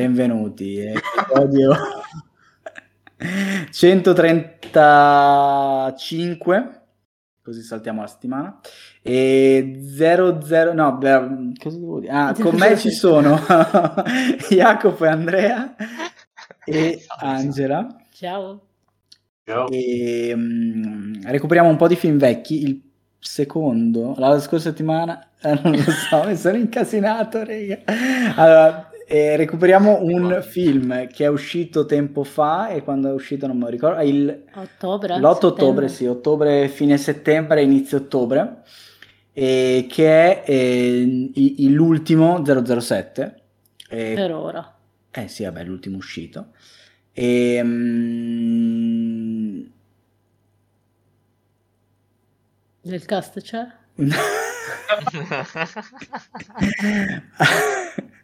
benvenuti. Episodio 135, così saltiamo la settimana. E 00, no, beh, cosa devo dire? Ah, con me ci sono Jacopo e Andrea e Angela. Ciao. Ciao. E um, recuperiamo un po' di film vecchi. Il secondo, la scorsa settimana, eh, non lo so, mi sono incasinato, raga. Allora, eh, recuperiamo un film che è uscito tempo fa e quando è uscito non me lo ricordo, il, Ottobre. l'8 settembre. ottobre, sì, ottobre, fine settembre, inizio ottobre, e che è eh, i- l'ultimo 007. E- Per ora. eh sì, vabbè, l'ultimo uscito. E, mm, Nel cast c'è?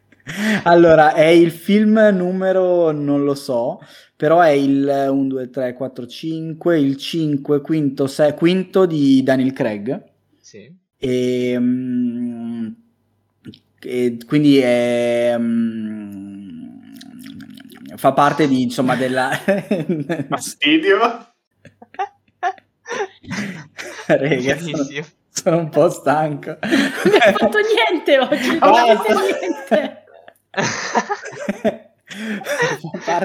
allora, è il film numero, non lo so, però è il 1, 2, 3, 4, 5, il 5, quinto, 6, quinto di Daniel Craig. Sì. E, mm, e quindi è, mm, fa parte di, insomma, della... Fastidio. Rega, sono, sono un po' stanco. Non hai fatto niente oggi, non Basta. hai fatto niente.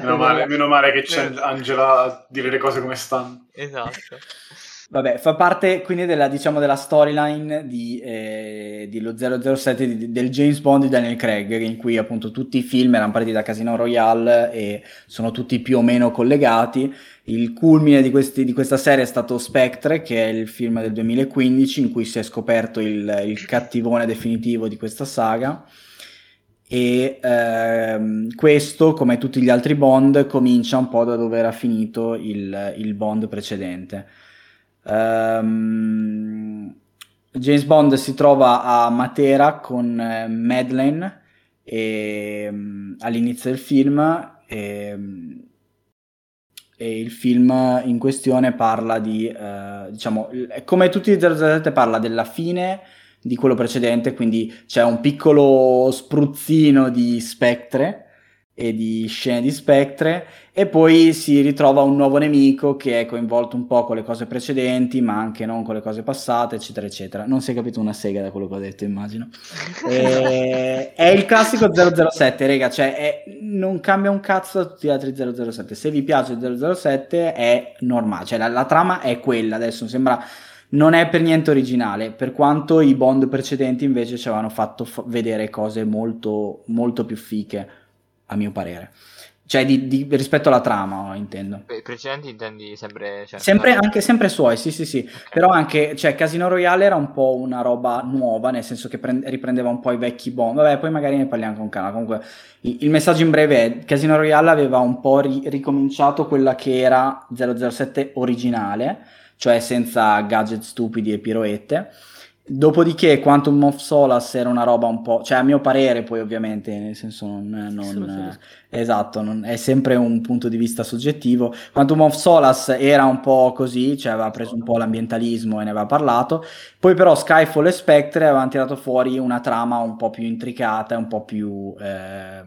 Meno male, meno male che c'è Angela a dire le cose come stanno. Esatto. Vabbè, fa parte quindi della, diciamo, della storyline di, eh, di lo 007 di- del James Bond di Daniel Craig, in cui appunto tutti i film erano partiti da Casino Royale e sono tutti più o meno collegati. Il culmine di, questi- di questa serie è stato Spectre, che è il film del 2015, in cui si è scoperto il, il cattivone definitivo di questa saga. E ehm, questo, come tutti gli altri Bond, comincia un po' da dove era finito il, il Bond precedente. Ehm, James Bond si trova a Matera con eh, Madeleine e, mm, all'inizio del film e, e il film in questione parla di, eh, diciamo, come tutti i 007 parla della fine di quello precedente, quindi c'è un piccolo spruzzino di Spectre e di scene di Spectre e poi si ritrova un nuovo nemico che è coinvolto un po' con le cose precedenti ma anche non con le cose passate eccetera eccetera. Non si è capito una sega da quello che ho detto immagino. E- è il classico 007 rega cioè è- non cambia un cazzo da tutti gli altri 007 se vi piace il 007 è normale cioè la, la trama è quella. Adesso sembra non è per niente originale, per quanto i Bond precedenti invece ci avevano fatto fa- vedere cose molto, molto più fiche, a mio parere. Cioè, di- di- rispetto alla trama, intendo. I precedenti intendi sempre... Cioè, Sempre, anche sempre suoi, sì, sì, sì. ok. Però anche, cioè, Casino Royale era un po' una roba nuova, nel senso che prend- riprendeva un po' i vecchi Bond. Vabbè, poi magari ne parliamo con calma. Comunque, il, il messaggio in breve è: Casino Royale aveva un po' ri- ricominciato quella che era 007 originale, cioè senza gadget stupidi e piroette. Dopodiché, Quantum of Solace era una roba un po', cioè a mio parere, poi ovviamente, nel senso, non, non- esatto, non- è sempre un punto di vista soggettivo. Quantum of Solace era un po' così, cioè aveva preso un po' l'ambientalismo e ne aveva parlato. Poi, però, Skyfall e Spectre avevano tirato fuori una trama un po' più intricata, un po' più. eh,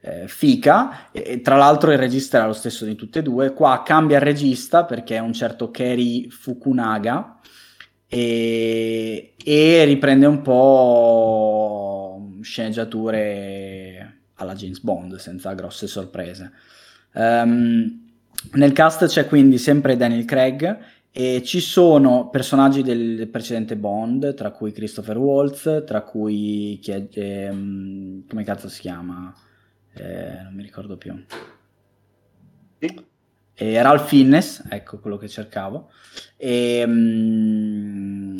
eh, fica e, e tra l'altro il regista era lo stesso di tutte e due qua cambia il regista perché è un certo Keri Fukunaga e, e riprende un po' sceneggiature alla James Bond senza grosse sorprese Ehm, nel cast c'è quindi sempre Daniel Craig e ci sono personaggi del precedente Bond, tra cui Christopher Waltz, tra cui chi è, ehm, come cazzo si chiama? Eh, non mi ricordo più. Sì. E Ralph Fiennes, ecco quello che cercavo. E, mm,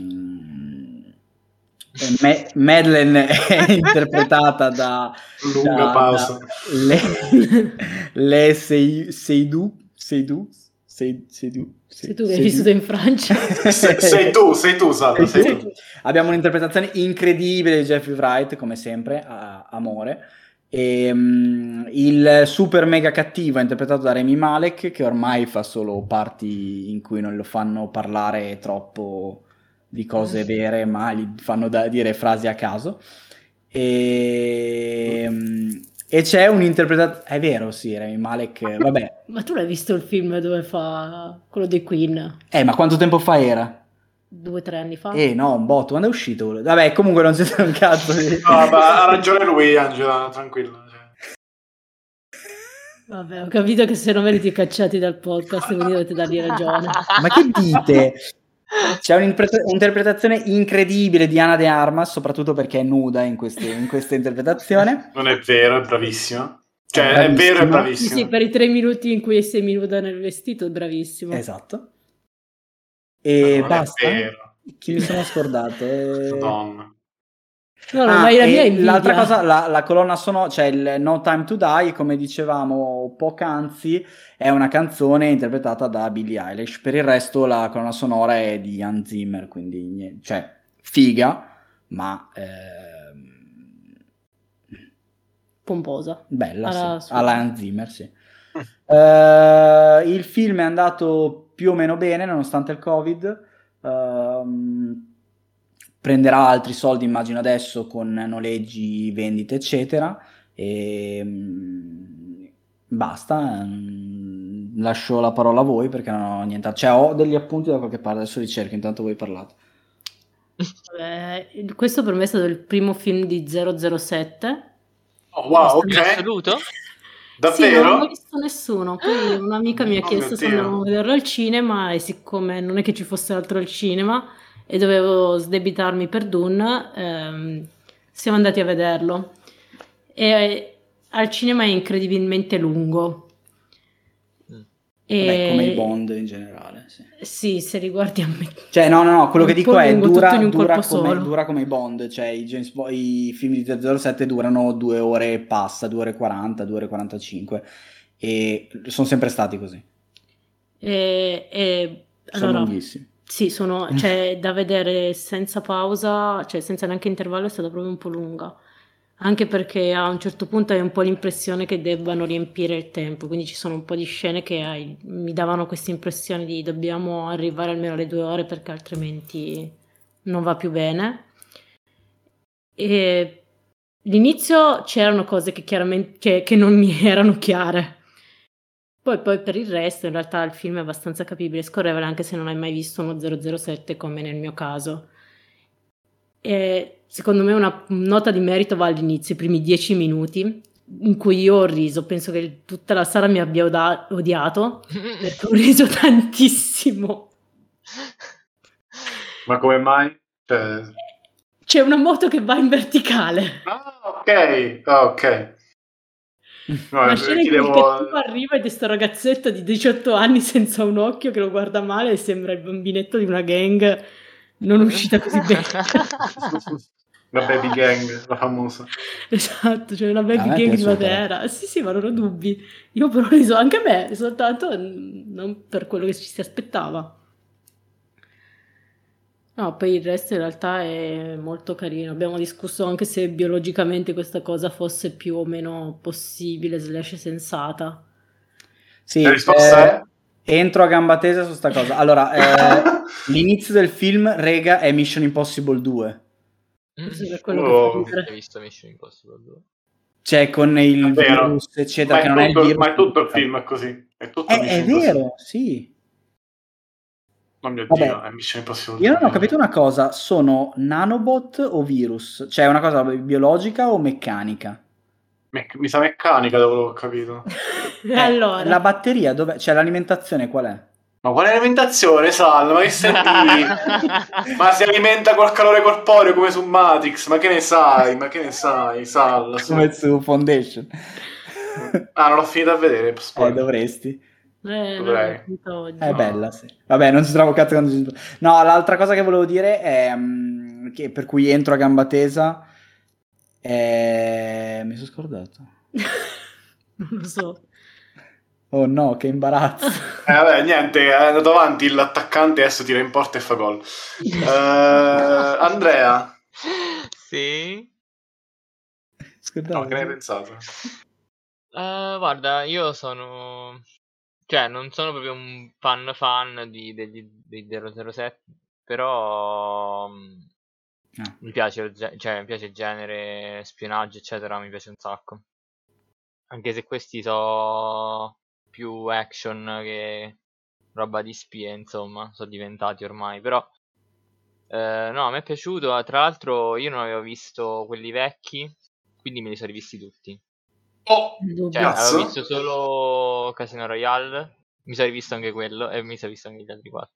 e Ma- Madeleine è interpretata da Lunga da- pausa. da Le, le Sei- Seydoux Seydoux Sei- Seydoux Sei tu che hai vissuto in Francia. sei, sei tu, sei tu, Salvo, sei tu. Abbiamo un'interpretazione incredibile di Jeffrey Wright, come sempre, a- amore. E, mm, il super mega cattivo è interpretato da Remy Malek, che ormai fa solo parti in cui non lo fanno parlare troppo di cose vere, ma gli fanno da dire frasi a caso. E, mm, E c'è un'interpretazione... È vero, sì, Rami Malek, vabbè. Ma tu l'hai visto il film dove fa quello dei Queen? Eh, ma quanto tempo fa era? Due o tre anni fa? Eh, no, un botto. Quando è uscito? Vabbè, comunque non c'è un cazzo di... No, ma ha ragione lui, Angela, tranquilla. cioè. Vabbè, ho capito che se no venite cacciati dal podcast, quindi dovete dargli ragione. Ma che dite? C'è un'interpreta- un'interpretazione incredibile di Ana De Armas, soprattutto perché è nuda in, queste- in questa interpretazione. Non è vero, è bravissima. Cioè, È è, vero, è bravissima. Sì, sì, per i tre minuti in cui sei nuda nel vestito, è bravissimo. Esatto. E Non è basta? Chi mi sono scordato? Eh, Madonna. No, no, Ah, ma la mia e l'altra cosa, la, la colonna sonora, cioè il No Time to Die, come dicevamo poc'anzi, è una canzone interpretata da Billie Eilish. Per il resto la colonna sonora è di Hans Zimmer, quindi cioè figa, ma ehm, Pomposa. bella, Alla sì. alla Hans Zimmer, sì. Eh, il film è andato più o meno bene nonostante il Covid. Ehm, prenderà altri soldi, immagino adesso, con noleggi, vendite, eccetera. E mm, basta. mm, Lascio la parola a voi perché non ho niente. Cioè, ho degli appunti da qualche parte. Adesso li cerco. Intanto voi parlate. Eh, questo per me è stato il primo film di 007. Oh, wow, ok. assoluto? Sì, non Davvero? l'ho visto nessuno. Poi un'amica mi ha Oh chiesto se andavamo a vederlo al cinema e siccome non è che ci fosse altro al cinema e dovevo sdebitarmi per Dune, ehm, siamo andati a vederlo. E eh, al cinema è incredibilmente lungo. E- Vabbè, come i Bond in generale. Sì. Sì, se riguardi a me. Cioè, no, no, no, quello che dico è dura, dura come, dura come i Bond, cioè i, James Bo- i film di 007 durano due ore e passa, due ore e 40, due ore e 45 e sono sempre stati così, E, e- sono allora, lunghissimi. sì, sono, cioè, da vedere senza pausa, cioè senza neanche intervallo è stata proprio un po' lunga. Anche perché a un certo punto hai un po' l'impressione che debbano riempire il tempo, quindi ci sono un po' di scene che hai- mi davano questa impressione di dobbiamo arrivare almeno alle due ore perché altrimenti non va più bene. E l'inizio c'erano cose che chiaramente che, che non mi erano chiare. Poi, poi per il resto in realtà il film è abbastanza capibile e scorrevole anche se non hai mai visto uno 007 come nel mio caso. E secondo me una nota di merito va all'inizio, i primi dieci minuti, in cui io ho riso. Penso che tutta la sala mi abbia oda- odiato perché ho riso tantissimo. Ma come mai? Cioè... C'è una moto che va in verticale. Ah, ok. Ah, ok. No, La eh, scena in devo- cattivo arriva ed è sto ragazzetto di 18 anni senza un occhio che lo guarda male e sembra il bambinetto di una gang non uscita così bene. La baby gang, la famosa. Esatto, c'è una A baby è gang di. Matera. Sì, sì, ma non ho dubbi. Io però ho riso anche a me, soltanto non per quello che ci si aspettava. No, poi il resto in realtà è molto carino. Abbiamo discusso anche se biologicamente questa cosa fosse più o meno possibile, slash sensata. Sì, La risposta eh, entro a gamba tesa su sta cosa. Allora, eh, l'inizio del film, rega, è Mission Impossible 2. Forse per quello Oh. Hai visto Mission Impossible 2? Cioè, con il virus, eccetera, ma, che è non è il virus. ma è tutto il film è così. È tutto È, è Impossible. vero, sì. Oh mio Vabbè. Dio, è Mission Impossible. Io non ho capito una cosa, sono nanobot o virus? Cioè, è una cosa biologica o meccanica? Mi sa meccanica, dopo l'ho capito. E allora, La batteria, dov'è? Cioè, l'alimentazione qual è? Ma quale alimentazione, Sal? Ma che senti? ma si alimenta col calore corporeo come su Matrix? Ma che ne sai? Ma che ne sai, Sal? Su- Come su Foundation. Ah, non l'ho finito a vedere. eh, spoiler. dovresti. eh, dovrei. È bella, sì. Vabbè, non si trova cazzo quando si... No, l'altra cosa che volevo dire è... mm, che per cui entro a gamba tesa è... Mi sono scordato. non lo so. Oh no, che imbarazzo. Eh, vabbè, niente, è andato avanti l'attaccante, adesso tira in porta e fa gol. Eh, Andrea, sì. Scusate. no, che ne hai pensato? Eh, guarda, io sono... Cioè, non sono proprio un fan fan di, degli, dei 007, però... Ah. Mi piace, cioè, mi piace il genere, spionaggio, eccetera, mi piace un sacco. anche se questi sono più action che roba di spie, insomma, sono diventati ormai, però eh, no, a me è piaciuto, tra l'altro io non avevo visto quelli vecchi, quindi me li sono rivisti tutti. Oh, Cioè, Cazzo. avevo visto solo Casino Royale, mi sono rivisto anche quello e mi sono visto anche gli altri quattro.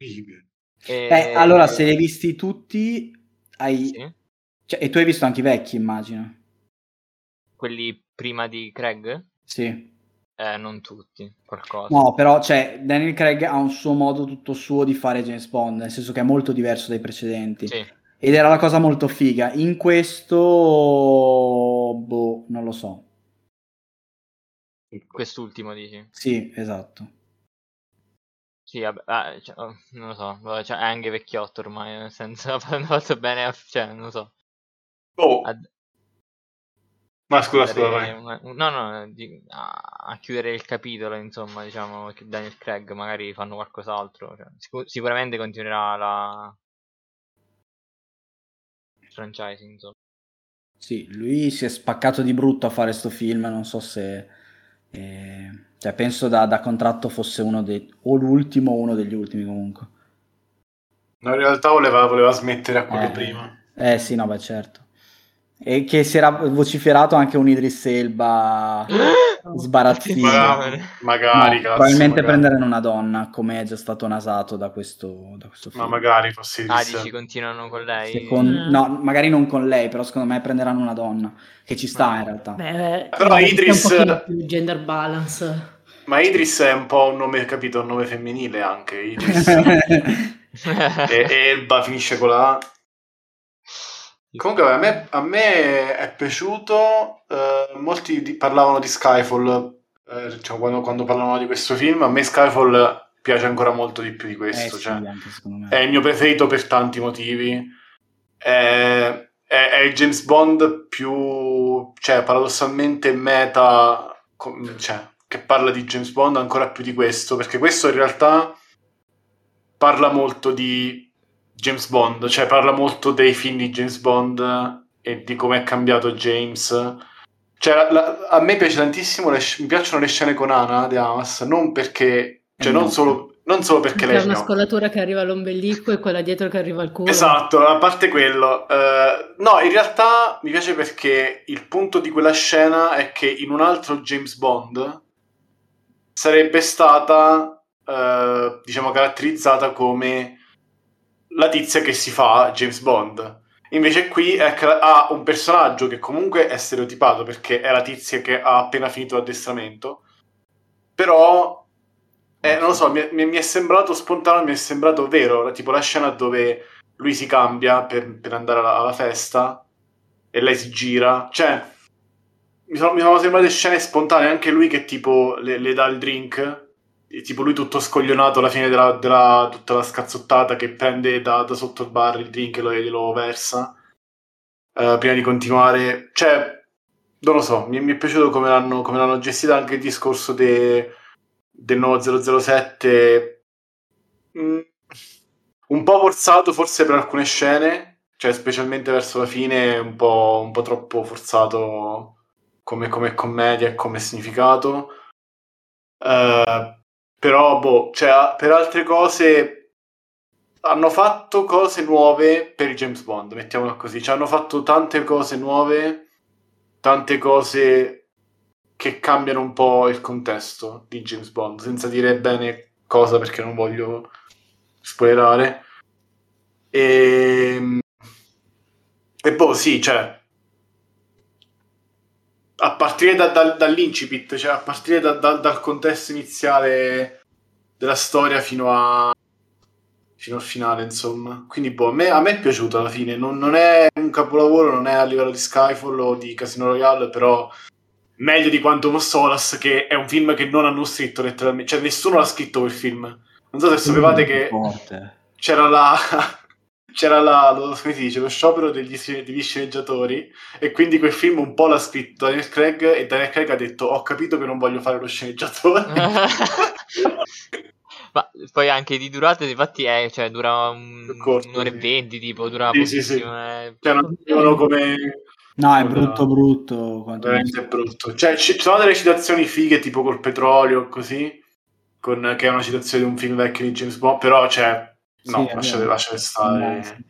figa. E... Eh, allora, se li hai visti tutti, hai... Sì, cioè, e tu hai visto anche i vecchi, immagino. quelli prima di Craig? Sì. Eh, non tutti, qualcosa. No, però, cioè, Daniel Craig ha un suo modo tutto suo di fare James Bond, nel senso che è molto diverso dai precedenti. Sì. Ed era la cosa molto figa. In questo, boh, non lo so. Quest'ultimo dici? Sì, esatto. Sì, vabbè, ah, cioè, oh, non lo so, vabbè, cioè, è anche vecchiotto ormai, nel senso, hanno fatto bene, a, cioè, non lo so. Oh, a- ma scusa, scusa, vai. una- no, no, di- a, chiudere il capitolo, insomma, diciamo, che Daniel Craig magari fanno qualcos'altro, cioè, sicu- sicuramente continuerà la il franchising, insomma. Sì, lui si è spaccato di brutto a fare sto film, non so se... eh, cioè, penso da, da contratto fosse uno dei... o l'ultimo o uno degli ultimi comunque. No, in realtà voleva, voleva smettere a quello Eh, prima. Eh sì, no, beh, certo. E che si era vociferato anche un Idris Elba sbarazzino. Magari, magari, No, cazzo, probabilmente magari. prenderanno una donna, come è già stato nasato da questo, da questo film. Ma magari fosse Ah, Idris. dici continuano con lei? Secon- Mm. no, magari non con lei, però secondo me prenderanno una donna, che ci sta in realtà. Beh, Però eh, Idris- è un più gender balance. Ma Idris è un po' un nome, capito? Un nome femminile anche. Idris. e Elba finisce con la A. Comunque a me, a me è piaciuto, eh, molti di- parlavano di Skyfall, eh, diciamo, quando, quando parlavano di questo film, a me Skyfall piace ancora molto di più di Eh questo, sì, cioè, me. è il mio preferito per tanti motivi, è, è- è il James Bond più, cioè paradossalmente meta, com- cioè, che parla di James Bond ancora più di questo, perché questo in realtà parla molto di James Bond, cioè parla molto dei film di James Bond e di come è cambiato James. Cioè, la- la- a me piace tantissimo, le mi piacciono le scene con Ana De Amas, non perché, cioè Eh, non no. solo, non solo perché C'è lei è una gnocca. scollatura che arriva all'ombelico e quella dietro che arriva al culo. Esatto, a parte quello. eh, no, in realtà mi piace perché il punto di quella scena è che in un altro James Bond sarebbe stata, eh, diciamo, caratterizzata come la tizia che si fa James Bond. Invece qui ca- ha un personaggio che comunque è stereotipato perché è la tizia che ha appena finito l'addestramento, però eh, non lo so, mi mi- è sembrato spontaneo, mi è sembrato vero, tipo la scena dove lui si cambia per, per andare alla, alla festa e lei si gira, cioè mi sono, mi sono sembrate scene spontanee, anche lui che tipo le, le dà il drink, tipo lui tutto scoglionato alla fine della, della- tutta la scazzottata che prende da, da sotto il bar il drink e lo, glielo versa eh, prima di continuare, cioè non lo so, mi, mi è piaciuto come l'hanno, come l'hanno gestita anche il discorso de- del nuovo 007 mm, un po' forzato forse per alcune scene, cioè specialmente verso la fine un po', un po' troppo forzato come, come commedia e come significato. Eh, però, boh, cioè, per altre cose hanno fatto cose nuove per James Bond, mettiamola così. Cioè, hanno fatto tante cose nuove, tante cose che cambiano un po' il contesto di James Bond, senza dire bene cosa perché non voglio spoilerare. E, e boh, sì, cioè, a partire da- da- dall'incipit, cioè a partire da- da- dal contesto iniziale della storia fino a fino al finale, insomma. Quindi, boh, a me, a me è piaciuto alla fine. Non, non è un capolavoro, non è a livello di Skyfall o di Casino Royale, però meglio di Quantum of Solace, che è un film che non hanno scritto letteralmente. Cioè, nessuno l'ha scritto quel film. Non so se sapevate che Forte. c'era la... C'era la, lo, come si dice, lo sciopero degli, degli sceneggiatori e quindi quel film un po' l'ha scritto Daniel Craig e Daniel Craig ha detto ho capito che non voglio fare lo sceneggiatore Ma poi anche di durata, infatti, è, cioè, dura un- corto, un'ora e sì. venti, tipo, dura Sì, sì, sì. pochissimo. eh. cioè non sapevano come, No, è brutto brutto. Veramente è brutto. Cioè, ci sono delle citazioni fighe tipo col petrolio, così, con, che è una citazione di un film vecchio di James Bond, però, cioè, no, sì, lasciate, lasciate stare.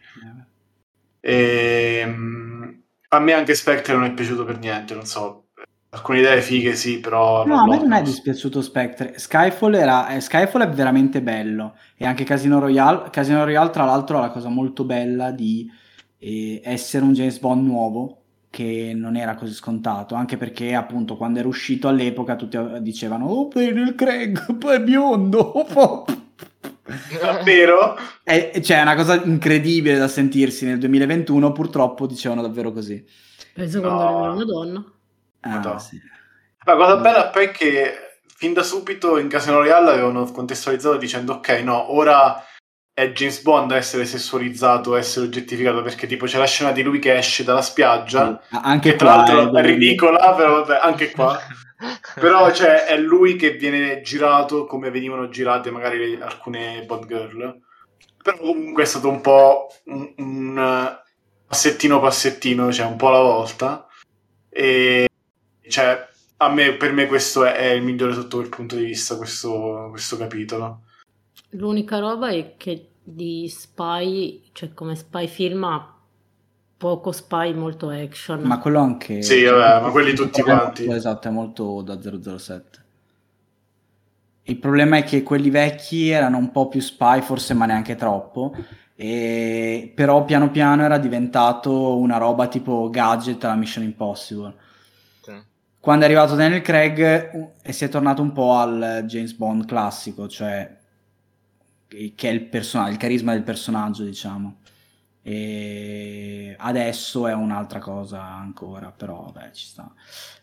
E, um, a me anche Spectre non è piaciuto per niente, non so, alcune idee fighe sì, però... No, a me non è dispiaciuto Spectre. Skyfall, era, eh, Skyfall è veramente bello e anche Casino Royale, Casino Royale tra l'altro ha la cosa molto bella di eh, essere un James Bond nuovo che non era così scontato, anche perché appunto quando era uscito all'epoca tutti dicevano oh il Craig, poi è biondo, oh, Davvero? È, cioè, è una cosa incredibile da sentirsi nel 2021, purtroppo dicevano davvero così. Penso quando no. era una donna. Ah, sì. La cosa bella poi è che fin da subito in Casino Royale avevano contestualizzato dicendo ok, no, ora è James Bond a essere sessualizzato, a essere oggettificato, perché tipo c'è la scena di lui che esce dalla spiaggia, sì, anche che tra l'altro è ridicola, però vabbè, anche qua. però cioè, è lui che viene girato come venivano girate magari alcune Bond Girl. Però comunque è stato un po' un, un passettino passettino, cioè un po' alla volta. E cioè, a me, per me questo è, è, il migliore sotto quel punto di vista, questo, questo capitolo. L'unica roba è che di spy, cioè come spy film ha poco spy, molto action. Ma quello anche... Sì, vabbè, ma quelli tutti quanti. Esatto, è molto da 007. Il problema è che quelli vecchi erano un po' più spy, forse ma neanche troppo. E... Però piano piano era diventato una roba tipo gadget alla Mission Impossible quando è arrivato Daniel Craig e si è tornato un po' al James Bond classico, cioè che è il, person- il carisma del personaggio, diciamo. E adesso è un'altra cosa ancora, però vabbè, ci sta.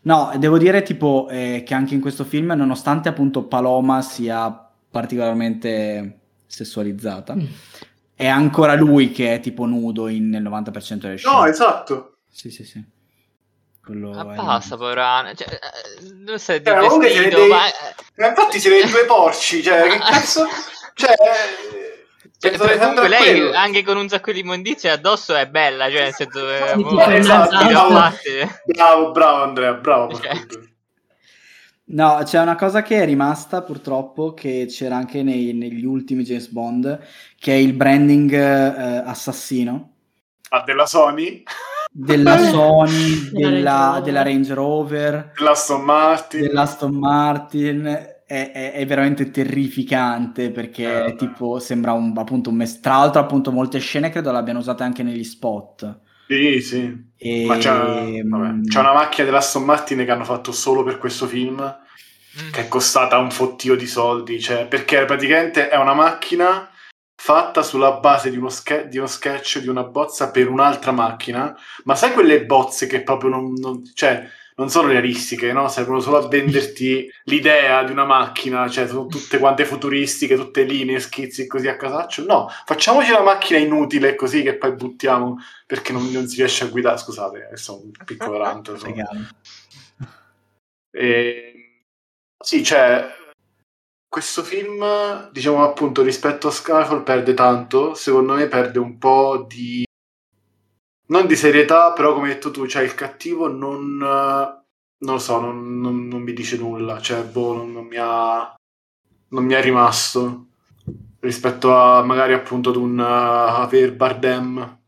No, devo dire tipo eh, che anche in questo film, nonostante appunto Paloma sia particolarmente sessualizzata, mm. è ancora lui che è tipo nudo in, nel 90% delle scene. No, esatto. Sì, sì, sì. Quello ma basta, poverana. Cioè, dove stai eh, vestito? Dei... Ma... Eh, infatti siete due porci, cioè, che cazzo... Cioè... Cioè, comunque lei quello. anche con un sacco di immondizie addosso è bella, cioè nel senso eh, esatto, bravo, bravo, bravo, Andrea, bravo. Cioè. No, c'è una cosa che è rimasta purtroppo, che c'era anche nei, negli ultimi James Bond, che è il branding eh, assassino. Ah, della Sony? della Sony, della, della Range Rover, dell'Aston Martin. Dell'Aston Martin. È, è, è, veramente terrificante perché eh, tipo sembra un, appunto un mes- tra l'altro appunto molte scene credo l'abbiano usate anche negli spot. Sì sì. E... ma c'è, vabbè, c'è una macchina dell'Aston Martin che hanno fatto solo per questo film mm. che è costata un fottio di soldi cioè, perché praticamente è una macchina fatta sulla base di uno, ske- di uno, sketch di una bozza per un'altra macchina, ma sai quelle bozze che proprio non, non, cioè, non sono realistiche, no? servono solo a venderti l'idea di una macchina, cioè sono tutte quante futuristiche, tutte linee, schizzi così a casaccio. No, facciamoci una macchina inutile così che poi buttiamo perché non, non si riesce a guidare. Scusate, sono un piccolo rant. E... Sì, cioè questo film, diciamo appunto, rispetto a Skyfall perde tanto, secondo me perde un po' di... non di serietà, però come hai detto tu, cioè il cattivo non... non lo so, non, non, non mi dice nulla, cioè boh, non, non, mi ha... non mi è rimasto rispetto a magari appunto ad un uh, Javier Bardem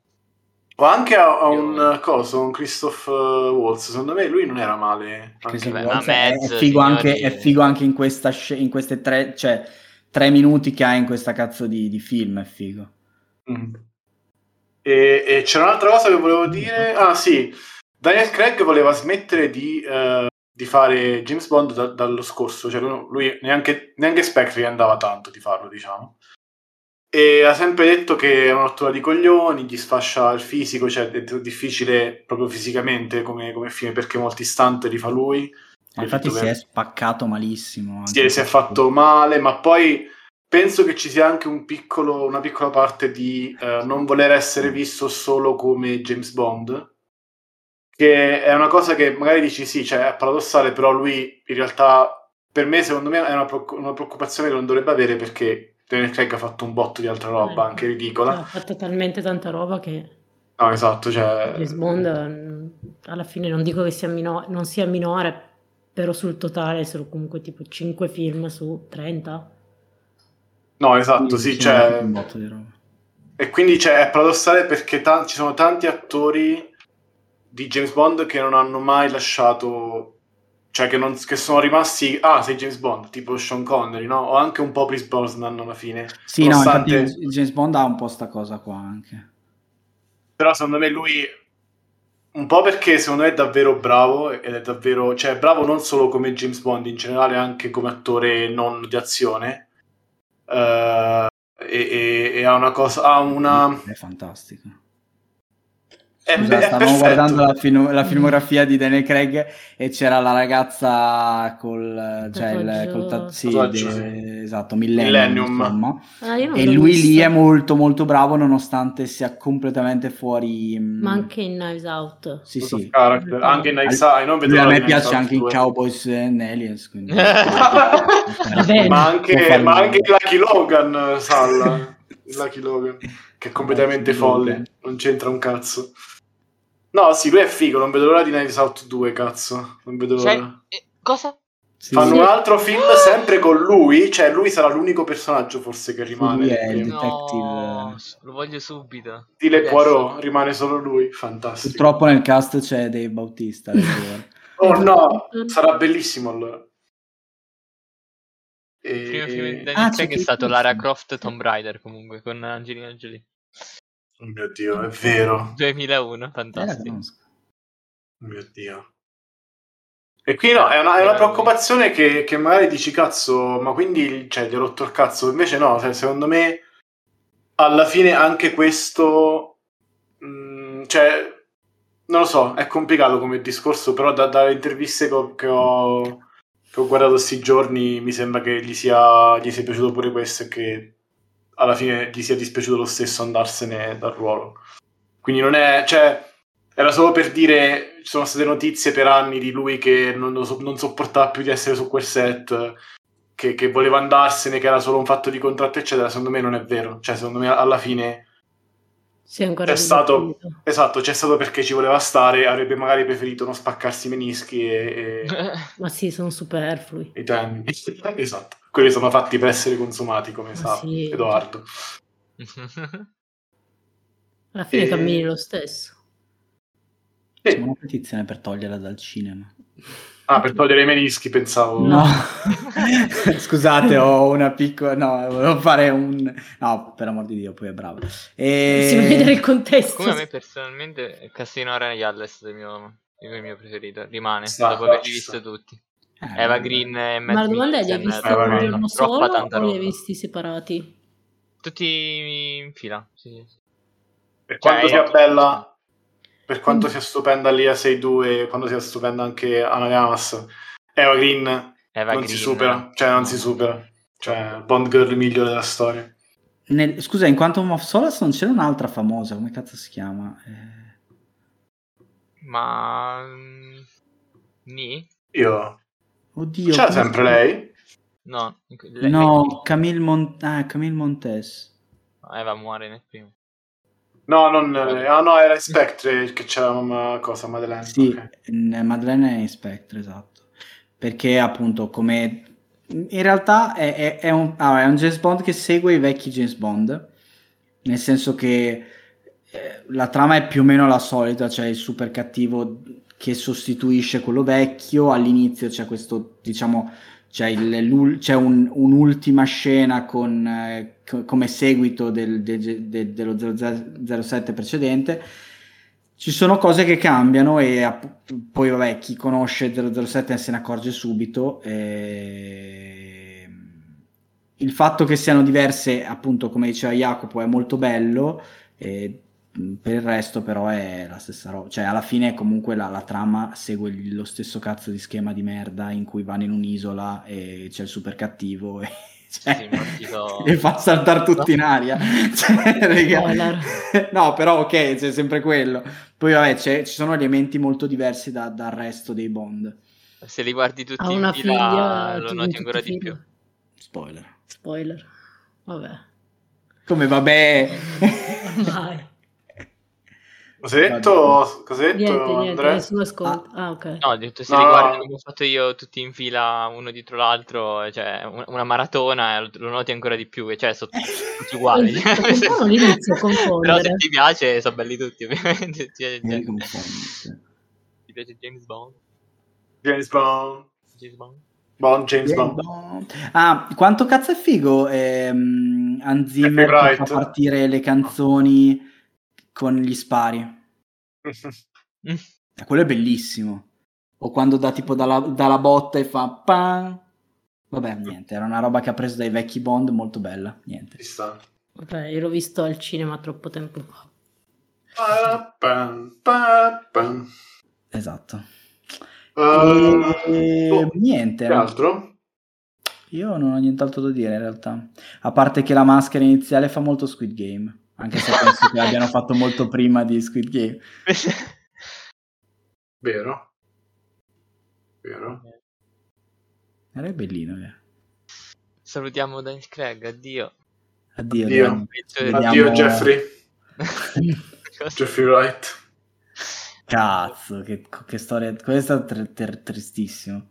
o anche a, a un uh, coso, un Christoph uh, Waltz, secondo me lui non era male. Anche Beh, mezzo, è, figo anche, è, figo anche, in, questa, in queste tre, cioè, tre minuti che ha in questa cazzo di, di film, è figo. Mm. E, e, c'era un'altra cosa che volevo dire. Ah sì, Daniel Craig voleva smettere di, uh, di fare James Bond da, dallo scorso, cioè lui neanche, neanche Spectre gli andava tanto di farlo, diciamo. E ha sempre detto che è una rottura di coglioni, gli sfascia il fisico, cioè è difficile proprio fisicamente come, come film perché molti stunt li fa lui. Infatti si che... è spaccato malissimo. Sì, si è fatto male, ma poi penso che ci sia anche un piccolo, una piccola parte di eh, non voler essere visto solo come James Bond, che è una cosa che magari dici sì, cioè è paradossale, però lui in realtà per me, secondo me, è una, preoccupazione che non dovrebbe avere perché Daniel Craig ha fatto un botto di altra roba, eh, anche ridicola. Ha fatto talmente tanta roba che... No, esatto, cioè... James Bond... alla fine non dico che sia minore, non sia minore, però sul totale sono comunque tipo 5 film su 30. No, esatto, sì, Sì, cioè... E quindi cioè, è paradossale perché ta- ci sono tanti attori di James Bond che non hanno mai lasciato, cioè che, non- che sono rimasti, ah, sei James Bond, tipo Sean Connery, no? O anche un po' Chris Brosnan alla fine. Sì, no, Nonostante- infatti James Bond ha un po' sta cosa qua anche. Però secondo me lui, un po' perché secondo me è davvero bravo, ed è davvero, cioè è bravo non solo come James Bond, in generale anche come attore non di azione. Eh, e, e- e ha una cosa, ha una... È fantastico. È, Scusa, perfetto. guardando la, film- la filmografia di Daniel Craig e c'era la ragazza col, cioè il, col ta- sì, Tatuaggio, de- esatto, Millennium, Millennium. insomma. Ah, E lui lì visto. è molto molto bravo nonostante sia completamente fuori... mm, Ma anche in Knives Out. Sì, sì. Character. Anche in Knives Out, non vedo Lui a me piace anche in 2. Cowboys and Aliens, quindi... ma anche, ma anche Lucky Logan Salla Lucky Logan che è completamente folle non c'entra un cazzo no sì lui è figo non vedo l'ora di Knives Out 2 cazzo non vedo Cioè, l'ora eh, cosa? Sì, fanno sì. un altro film sempre con lui cioè lui sarà l'unico personaggio forse che rimane lui è il detective. No, lo voglio subito. Stile Adesso. Poirot rimane solo lui fantastico Purtroppo nel cast c'è Dave Bautista. oh no sarà bellissimo allora Il e... primo film di Ah, Daniel c'è Craig è stato. Lara Croft Tomb Raider comunque con Angelina Jolie. Oh mio dio è vero 2001, Eh, fantastico. Oh mio Dio. E qui no, è una, è una preoccupazione che, che magari dici cazzo, ma quindi cioè, gli ho rotto il cazzo. Invece no, cioè, secondo me alla fine anche questo, mh, cioè, non lo so, è complicato come discorso, però da- dalle interviste che ho, che ho, che ho guardato questi giorni mi sembra che gli sia, gli sia piaciuto pure questo e che alla fine gli sia dispiaciuto lo stesso andarsene dal ruolo. Quindi non è, cioè, era solo per dire, ci sono state notizie per anni di lui che non, lo so- non sopportava più di essere su quel set, che, che voleva andarsene, che era solo un fatto di contratto, eccetera. Secondo me non è vero. Cioè, secondo me alla fine, Sì, ancora È stato- esatto, c'è stato perché ci voleva stare, avrebbe magari preferito non spaccarsi i menischi e, e- Ma sì, sono superflui. i tendini. esatto. Quelli sono fatti per essere consumati, come sa sì. Edoardo. Alla fine E- cammini lo stesso. C'è una petizione per toglierla dal cinema. Ah, per togliere i menischi, pensavo. No, scusate, ho una piccola. No, volevo fare un. No, per amor di Dio, poi è bravo. E... Si vede il contesto. Come a me personalmente Casino Royale è stato il mio, il mio preferito, rimane, Sta, dopo averli sta. visti tutti. Eh, Eva. Green e Matt Ma la domanda è: li hai visti Eva un giorno solo o li hai visti separati? Tutti in fila, sì, sì. Per Cioè, quanto sia bella, per quanto Mm. sia stupenda l'IA 6-2, quando sia stupenda anche Anna Yamas, Eva Green Eva non Green, si supera, cioè non no. si supera. Cioè, Bond Girl migliore della storia. Nel- Scusa, in Quantum of Solace non c'era un'altra famosa, come cazzo si chiama? Eh, Ma... mm, Ni? Io... Oddio. C'era come sempre lei? No, lei- No, Camille, Mon- ah, Camille Montes. Eva muore nel primo. No, non... Ah no, era Spectre che c'era mamma cosa, Madeleine. Sì, ok. in Madeleine e Spectre, esatto. Perché appunto come... In realtà è, è- è un, ah, è un James Bond che segue i vecchi James Bond, nel senso che eh, la trama è più o meno la solita, cioè il super cattivo che sostituisce quello vecchio, all'inizio c'è questo, diciamo, c'è, il- c'è un- un'ultima scena con, eh, co- come seguito del- del- del- dello 007 precedente, ci sono cose che cambiano e app- poi vabbè chi conosce 007 se ne accorge subito e... il fatto che siano diverse appunto come diceva Jacopo è molto bello e per il resto però è la stessa roba cioè alla fine comunque la, la trama segue lo stesso cazzo di schema di merda in cui vanno in un'isola e c'è il super cattivo e, cioè, Sì, so- e fa saltare tutti in aria Cioè, no però ok c'è sempre quello poi vabbè c'è- ci sono elementi molto diversi da- dal resto dei Bond Se li guardi tutti in fila figlia. lo noti ancora di più. spoiler Spoiler. Vabbè. come vabbè Ormai. Cosa hai detto? Cosa hai detto, Niente, niente, Andrea? nessuno ascolta. Ah, ok. No, ho detto se No. li guardi come ho fatto io tutti in fila uno dietro l'altro, cioè un- una maratona, lo, lo noti ancora di più, che cioè sono tutti uguali. Pensavo all'inizio a Però se confondere. ti piace, sono belli tutti, ovviamente. Ti, Mi ti- piace James Bond? James Bond. James Bond? Bond, James Bond. Ah, quanto cazzo è figo ehm, Hans Zimmer Happy che fa partire le canzoni con gli spari. Eh, Quello è bellissimo. O quando dà tipo dalla, dalla botta e fa pan. Vabbè, niente, era una roba che ha preso dai vecchi Bond, molto bella. Niente. Ci sta. Vabbè, io l'ho visto al cinema troppo tempo fa. Pa, pa. Esatto. Uh, E- oh, niente. che altro? Io non ho nient'altro da dire in realtà. A parte che la maschera iniziale fa molto Squid Game. Anche se penso che l'abbiano fatto molto prima di Squid Game. Vero. Vero. Era bellino. eh. Salutiamo Daniel Craig, addio. Addio. Addio. Dani. Vediamo- Addio Jeffrey. Jeffrey Wright. Cazzo, che, che storia. Questo è tr- tr- tristissimo.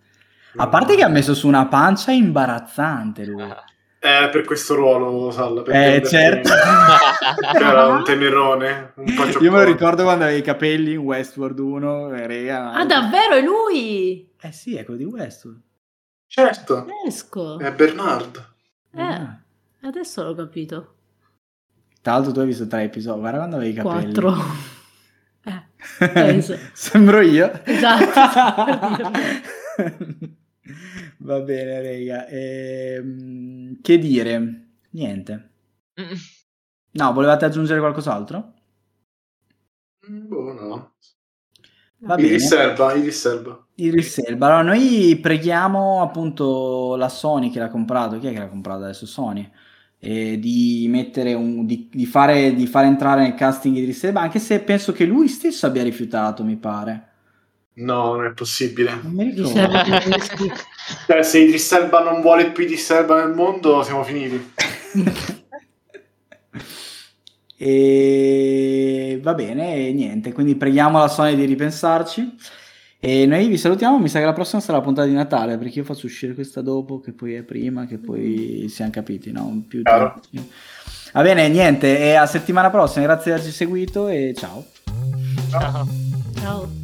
A parte che ha messo su una pancia imbarazzante lui. Eh, per questo ruolo, per Eh, certo. Era un tenerone. Un Io me lo ricordo quando aveva i capelli in Westworld 1. e rega, Ah, davvero? È lui? Eh sì, è quello di Westworld. Certo. Esco. È Bernard. Eh, Ah. adesso l'ho capito. Tra l'altro tu hai visto tre episodi. Guarda quando avevi i capelli. Quattro. Eh. Sembro io. Esatto. Va bene, rega. Ehm, che dire? Niente. Mm. No, volevate aggiungere qualcos'altro? Mm, Boh, no. Va bene. Idris Elba, Idris Elba. Idris Elba. Allora, noi preghiamo appunto la Sony che l'ha comprato. Chi è che l'ha comprato adesso? Sony. eh, di mettere un di, di fare, di fare entrare nel casting Idris Elba, anche se penso che lui stesso abbia rifiutato, mi pare. No, non è possibile. Non mi ricordo. whisky. Cioè, se Idris Elba non vuole più Idris Elba nel mondo, siamo finiti. E va bene, niente, quindi preghiamo la Sony di ripensarci. E noi vi salutiamo. Mi sa che la prossima sarà la puntata di Natale perché io faccio uscire questa dopo, che poi è prima, che poi siamo capiti, no? Più tempo. Va bene, niente, e a settimana prossima. Grazie di averci seguito e ciao. Ciao. Ciao.